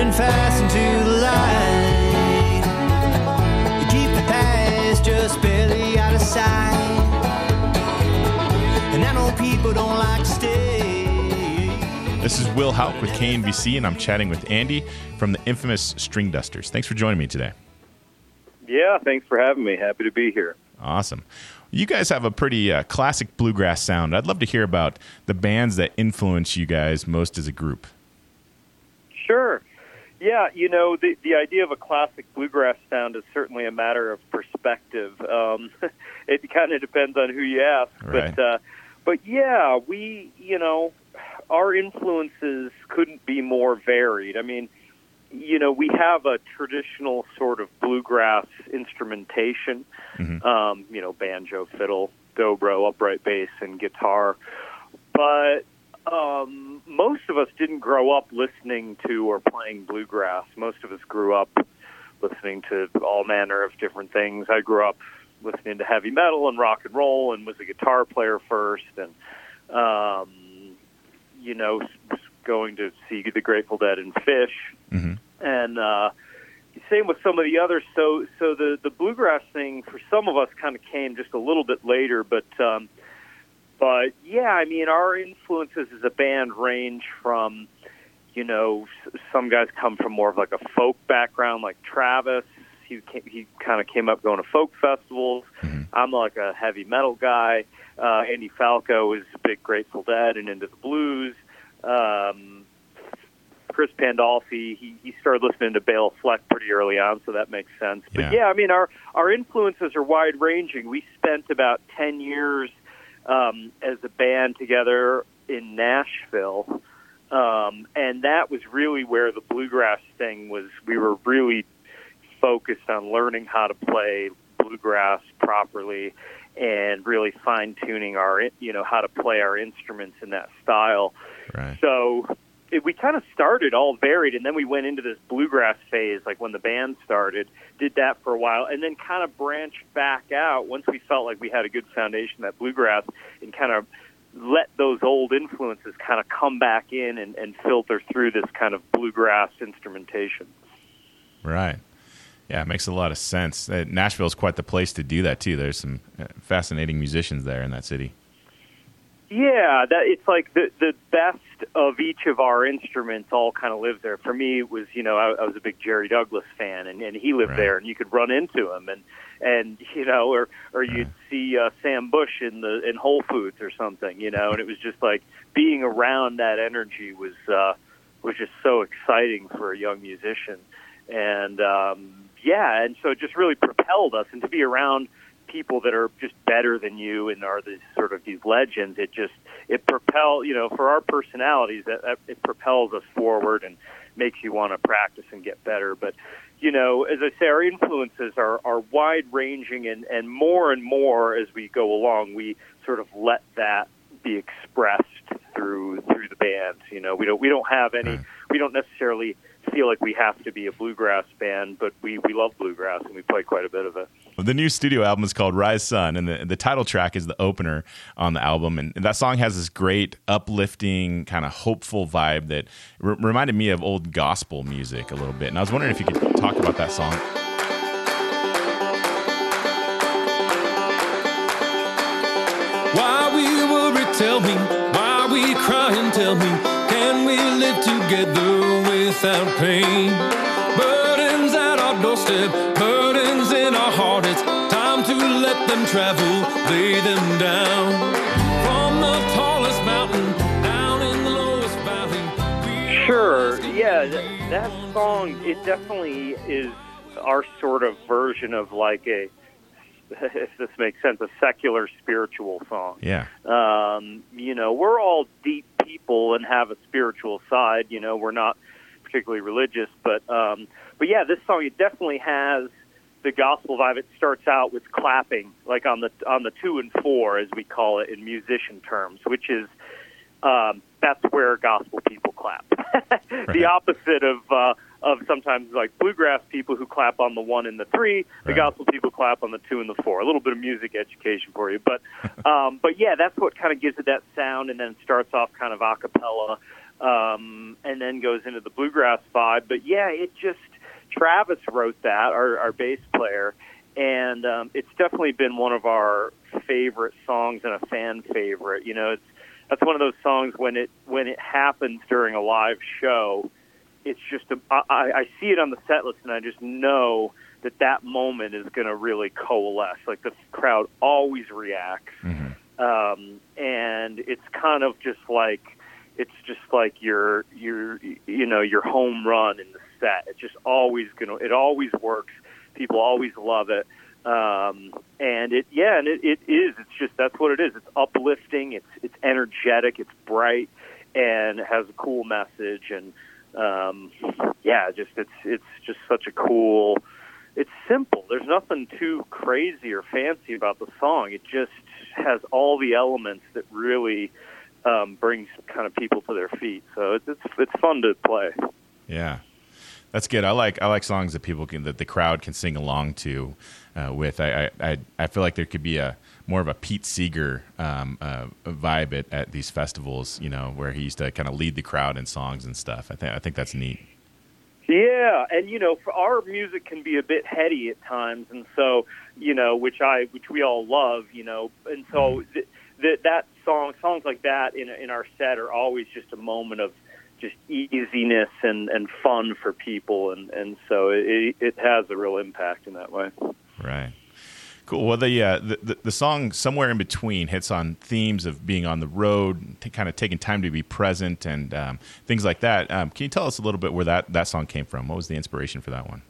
running fast into the light. You keep the past just barely out of sight. And I know people don't like to stay. This is Will Hauk with KNVC, and I'm chatting with Andy from the infamous String Dusters. Thanks for joining me today. Yeah, thanks for having me. Happy to be here. Awesome. You guys have a pretty uh, classic bluegrass sound. I'd love to hear about the bands that influence you guys most as a group. Sure. Yeah, you know, the the idea of a classic bluegrass sound is certainly a matter of perspective. Um, it kind of depends on who you ask, Right. but uh, but yeah, we you know, our influences couldn't be more varied. I mean, you know, we have a traditional sort of bluegrass instrumentation. Um, you know, banjo, fiddle, dobro, upright bass, and guitar. But um, most of us didn't grow up listening to or playing bluegrass. Most of us grew up listening to all manner of different things. I grew up listening to heavy metal and rock and roll, and was a guitar player first, and um, you know, going to see the Grateful Dead and Phish, Mhm. and uh, same with some of the others. So, so the the bluegrass thing for some of us kind of came just a little bit later, but. Um, but yeah, I mean, our influences as a band range from, you know, some guys come from more of like a folk background, like Travis. He came, he kind of came up going to folk festivals. I'm like a heavy metal guy. Uh, Andy Falco is a big Grateful Dead and into the blues. Um, Chris Pandolfi, he, he started listening to Béla Fleck pretty early on, so that makes sense. But Yeah. yeah, I mean, our our influences are wide ranging. We spent about ten years um, as a band together in Nashville, um, and that was really where the bluegrass thing was. We were really focused on learning how to play bluegrass properly and really fine tuning our you know how to play our instruments in that style. Right. So it, we kind of started all varied, and then we went into this bluegrass phase, like when the band started. Did that for a while, and then kind of branched back out once we felt like we had a good foundation that bluegrass, and kind of let those old influences kind of come back in and, and filter through this kind of bluegrass instrumentation. Right. Yeah, it makes a lot of sense. Uh, Nashville is quite the place to do that too. There's some uh, fascinating musicians there in that city. Yeah, that it's like the the best of each of our instruments all kind of live there. For me, it was you know I, I was a big Jerry Douglas fan, and, and he lived Right. there, and you could run into him, and and you know, or or you'd see uh, Sam Bush in the in Whole Foods or something, you know, and it was just like being around that energy was uh, was just so exciting for a young musician, and um, yeah, and so it just really propelled us, and to be around people that are just better than you and are these sort of these legends it just it propel you know for our personalities that, that it propels us forward and makes you want to practice and get better. But you know as i say our influences are are wide ranging and and more and more as we go along we sort of let that be expressed through through the band you know. We don't we don't have any we don't necessarily feel like we have to be a bluegrass band but we we love bluegrass and we play quite a bit of it The new studio album is called Rise Sun, and the, the title track is the opener on the album. And that song has this great, uplifting, kind of hopeful vibe that re- reminded me of old gospel music a little bit. And I was wondering if you could talk about that song. Why we worry, tell me. Why we cry and tell me. Can we live together without pain? Burdens at our doorstep, burdens in our heart. It's time to let them travel, lay them down. From the tallest mountain, down in the lowest valley. we Sure. Yeah, th- that song it definitely is our sort of version of like a if this makes sense, a secular spiritual song. Yeah. Um, you know, we're all deep people and have a spiritual side. You know, we're not particularly religious, but um, but yeah, this song it definitely has the gospel vibe. It starts out with clapping, like on the on the two and four, as we call it in musician terms, which is um, that's where gospel people clap. The opposite of uh, of sometimes like bluegrass people who clap on the one and the three. The Right. gospel people clap on the two and the four. A little bit of music education for you, but um, but yeah, that's what kind of gives it that sound, and then starts off kind of a cappella. um, and then goes into the bluegrass vibe. But yeah, it just Travis wrote that, our, our bass player, and um, it's definitely been one of our favorite songs and a fan favorite. You know, it's that's one of those songs when it when it happens during a live show. It's just a, I, I see it on the set list and I just know that that moment is going to really coalesce. Like the crowd always reacts, Mm-hmm. um, and it's kind of just like it's just like your your you know your home run in the set. It's just always gonna it always works. People always love it, um, and it yeah, and it, it is. It's just that's what it is. It's uplifting. It's it's energetic. It's bright, and it has a cool message. And um, yeah, just it's it's just such a cool. It's simple. There's nothing too crazy or fancy about the song. It just has all the elements that really um, brings kind of people to their feet. So it's it's, it's fun to play. Yeah, that's good. I like I like songs that people can that the crowd can sing along to uh, with. I, I- I I feel like there could be a more of a Pete Seeger um, uh, vibe at, at these festivals. You know, where he used to kind of lead the crowd in songs and stuff. I think I think that's neat. Yeah, and you know, our music can be a bit heady at times, and so you know, which I which we all love, you know, and so th- th- that song songs like that in in our set are always just a moment of just easiness and and fun for people, and and so it it has a real impact in that way. Right. Cool. Well, the, uh, the the the song "Somewhere in Between" hits on themes of being on the road, t- kind of taking time to be present, and um, things like that. Um, can you tell us a little bit where that, that song came from? What was the inspiration for that one?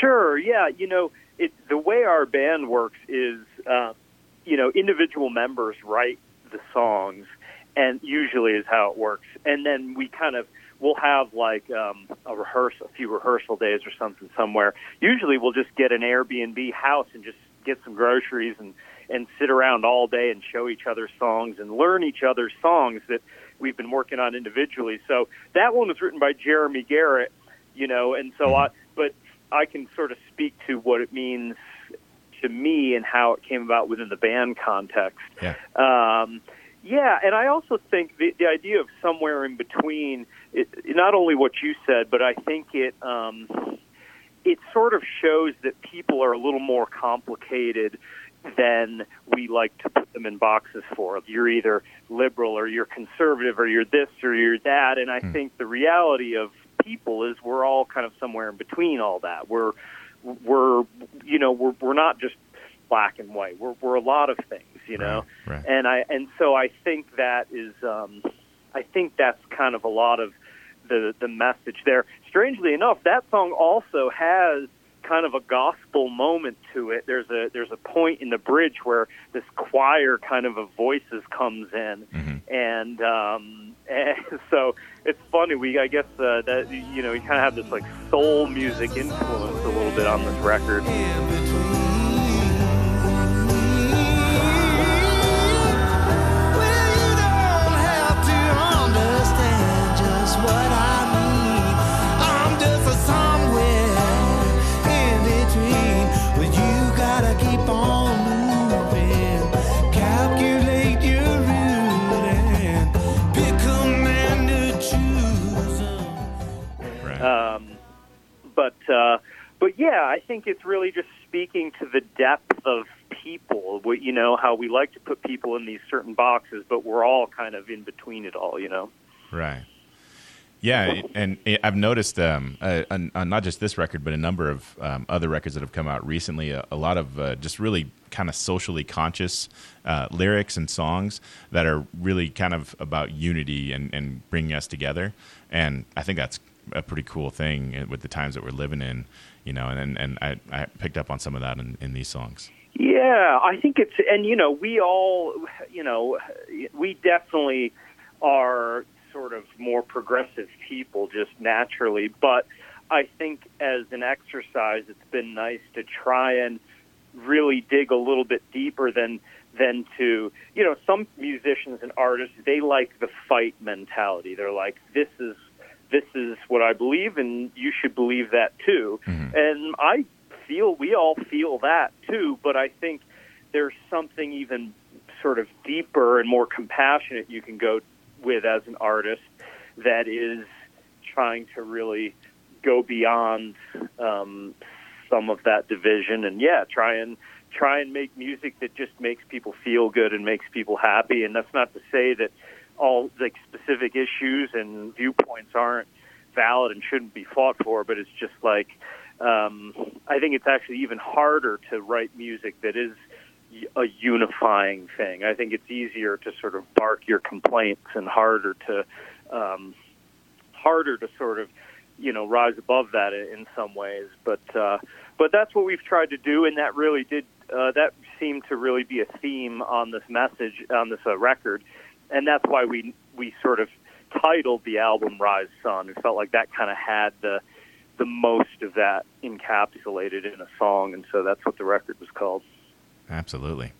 Sure. Yeah. You know, it, the way our band works is, uh, you know, individual members write the songs, and usually is how it works. And then we kind of we'll have like um, a rehearsal, a few rehearsal days or something somewhere. Usually, we'll just get an Airbnb house and just get some groceries and and sit around all day and show each other songs and learn each other's songs that we've been working on individually. So that one was written by Jeremy Garrett, you know, and so I but I can sort of speak to what it means to me and how it came about within the band context. Yeah. Um, yeah, and I also think the, the idea of somewhere in between, it, not only what you said, but I think it um, it sort of shows that people are a little more complicated than we like to put them in boxes for. You're either liberal or you're conservative or you're this or you're that, and I think the reality of people is we're all kind of somewhere in between all that. We're we're you know we're we're not just black and white. We're we're a lot of things, you know. Right, right. And I and so I think that is um I think that's kind of a lot of the the message there. Strangely enough, that song also has kind of a gospel moment to it. There's a there's a point in the bridge where this choir kind of of voices comes in, and um, and so it's funny. We I guess uh, that you know you kind of have this like soul music influence a little bit on this record. Yeah, I think it's really just speaking to the depth of people. You know how we like to put people in these certain boxes, but we're all kind of in between it all. You know. Right. Yeah, and I've noticed um, uh, on not just this record, but a number of um, other records that have come out recently. A, a lot of uh, just really kind of socially conscious uh, lyrics and songs that are really kind of about unity and, and bringing us together. And I think that's a pretty cool thing with the times that we're living in, you know. And and I, I picked up on some of that in, in these songs. Yeah, I think it's, and you know, we all, you know, we definitely are sort of more progressive people just naturally, but I think as an exercise, it's been nice to try and really dig a little bit deeper than than to you know some musicians and artists they like the fight mentality they're like this is this is what I believe and you should believe that too and I feel we all feel that too but I think there's something even sort of deeper and more compassionate you can go with as an artist that is trying to really go beyond um, some of that division and yeah, try and try and make music that just makes people feel good and makes people happy. And that's not to say that all like specific issues and viewpoints aren't valid and shouldn't be fought for, but it's just like um, I think it's actually even harder to write music that is a unifying thing. I think it's easier to sort of bark your complaints and harder to um, harder to sort of you know rise above that in some ways. But uh, but that's what we've tried to do, and that really did uh, that seemed to really be a theme on this message on this uh, record, and that's why we we sort of titled the album "Rise Sun." It felt like that kind of had the the most of that encapsulated in a song, and so that's what the record was called. Absolutely.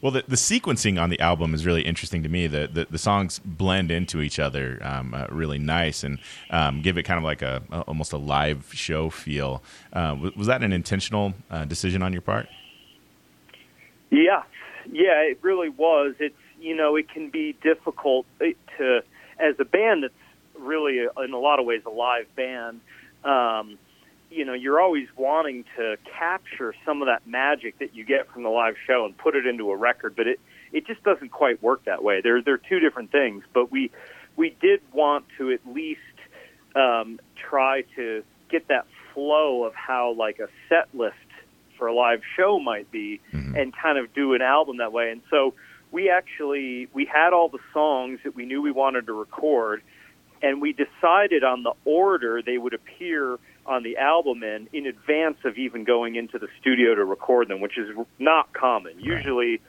Well, the, the sequencing on the album is really interesting to me. The the, the songs blend into each other um, uh, really nice and um, give it kind of like a, a, almost a live show feel. Uh, was, was, that an intentional uh, decision on your part? Yeah, yeah, it really was. It's you know it can be difficult uh, to as a band that's really in a lot of ways a live band. Um, you know you're always wanting to capture some of that magic that you get from the live show and put it into a record but it it just doesn't quite work that way they're they're two different things but we we did want to at least um, try to get that flow of how like a set list for a live show might be mm-hmm. and kind of do an album that way and so we actually we had all the songs that we knew we wanted to record and we decided on the order they would appear on the album in in advance of even going into the studio to record them, which is not common. Usually,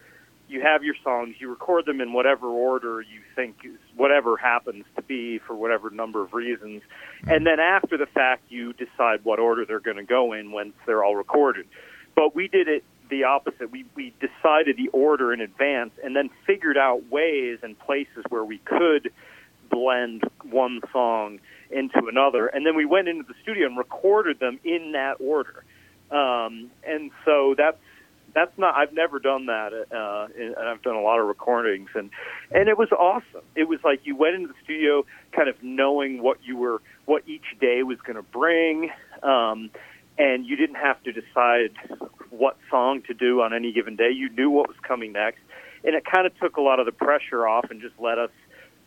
you have your songs, you record them in whatever order you think is whatever happens to be for whatever number of reasons, mm-hmm. and then after the fact, you decide what order they're going to go in once they're all recorded. But we did it the opposite. We we decided the order in advance, and then figured out ways and places where we could blend one song into another. And then we went into the studio and recorded them in that order. Um, and so that's that's not I've never done that uh and I've done a lot of recordings and and it was awesome. It was like you went into the studio kind of knowing what you were what each day was going to bring um and you didn't have to decide what song to do on any given day. You knew what was coming next. And it kind of took a lot of the pressure off and just let us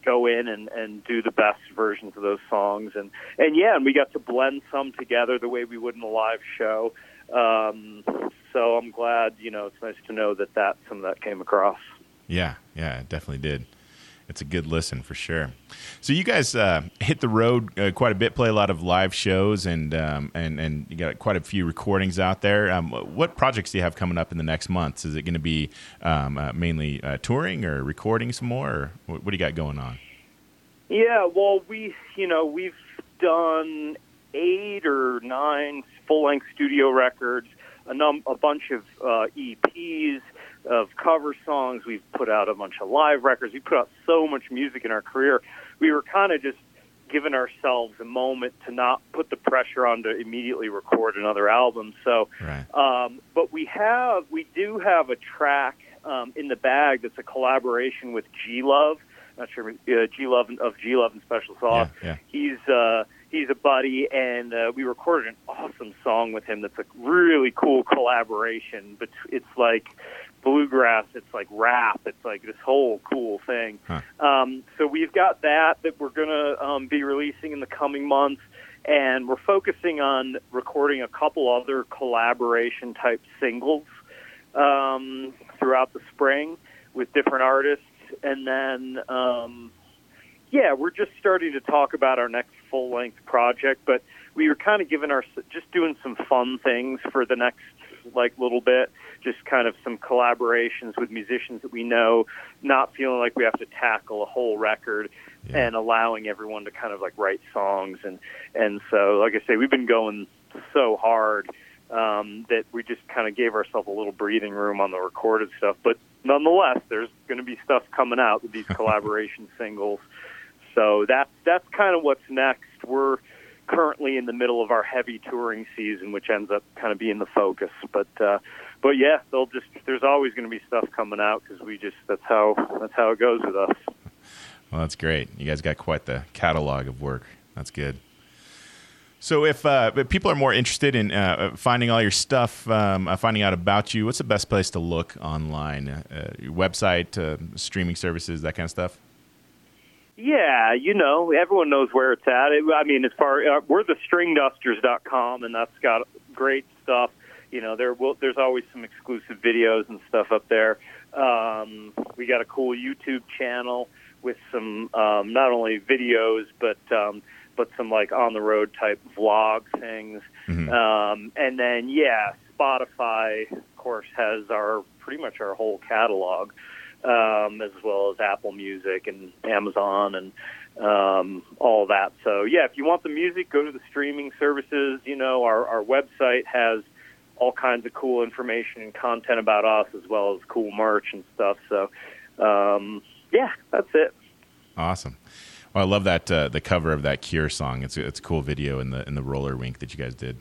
go in and, and do the best versions of those songs. And and yeah and we got to blend some together the way we would in a live show. Um, so I'm glad you know it's nice to know that that some of that came across. Yeah yeah it definitely did it's a good listen for sure. So you guys uh, hit the road uh, quite a bit, play a lot of live shows, and um, and and you got quite a few recordings out there. Um, what projects do you have coming up in the next months? Is it going to be um, uh, mainly uh, touring or recording some more, or what, what do you got going on? Yeah, well, we you know we've done eight or nine full length studio records, a num a bunch of uh, EPs of cover songs. We've put out a bunch of live records. We put out so much music in our career. We were kind of just giving ourselves a moment to not put the pressure on to immediately record another album. So, right. um, but we have, we do have a track um, in the bag that's a collaboration with G Love. Not sure, uh, G Love of G Love and Special Sauce. Yeah, yeah. He's uh, he's a buddy, and uh, we recorded an awesome song with him. That's a really cool collaboration. But it's like bluegrass, it's like rap, it's like this whole cool thing. Huh. Um, so we've got that that we're going to um, be releasing in the coming months, and we're focusing on recording a couple other collaboration type singles um, throughout the spring with different artists, and then um, yeah, we're just starting to talk about our next full length project, but we were kind of giving our just doing some fun things for the next like little bit, just kind of some collaborations with musicians that we know, not feeling like we have to tackle a whole record yeah. and allowing everyone to kind of like write songs and and so like I say, we've been going so hard um, that we just kind of gave ourselves a little breathing room on the recorded stuff. But nonetheless, there's going to be stuff coming out with these collaboration singles. So that that's kind of what's next. We're currently in the middle of our heavy touring season, which ends up kind of being the focus. But uh, but yeah, they'll just there's always going to be stuff coming out because we just that's how that's how it goes with us. Well, that's great. You guys got quite the catalog of work. That's good. So, if, uh, if people are more interested in uh, finding all your stuff, um, uh, finding out about you, what's the best place to look online? Uh, your website, uh, streaming services, that kind of stuff. Yeah, you know, everyone knows where it's at. It, I mean, as far uh, we're the stringdusters.com, and that's got great stuff. You know, there will there's always some exclusive videos and stuff up there. Um, we got a cool YouTube channel with some um, not only videos but um, but some like on the road type vlog things. Mhm. Um, and then yeah, Spotify of course has our pretty much our whole catalog, um, as well as Apple Music and Amazon and um, all that. So yeah, if you want the music, go to the streaming services. You know, our our website has all kinds of cool information and content about us, as well as cool merch and stuff. So um, yeah, that's it. Awesome. Well, I love that uh, the cover of that Cure song. It's a, it's a cool video in the in the roller rink that you guys did.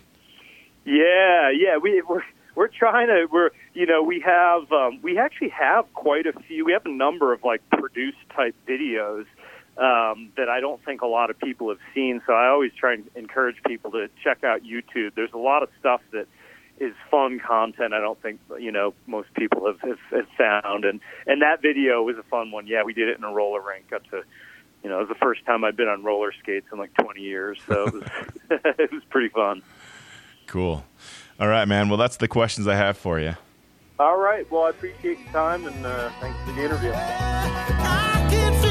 Yeah, yeah, we we're we're trying to we're you know we have um, we actually have quite a few. We have a number of like produced type videos um, that I don't think a lot of people have seen. So I always try and encourage people to check out YouTube. There's a lot of stuff that is fun content. I don't think you know most people have, have, have found, and and that video was a fun one. Yeah, we did it in a roller rink. Got to you know, it was the first time I'd been on roller skates in like 20 years, so it was it was pretty fun. Cool. All right, man. Well, that's the questions I have for you. All right. Well, I appreciate your time and uh, thanks for the interview. I can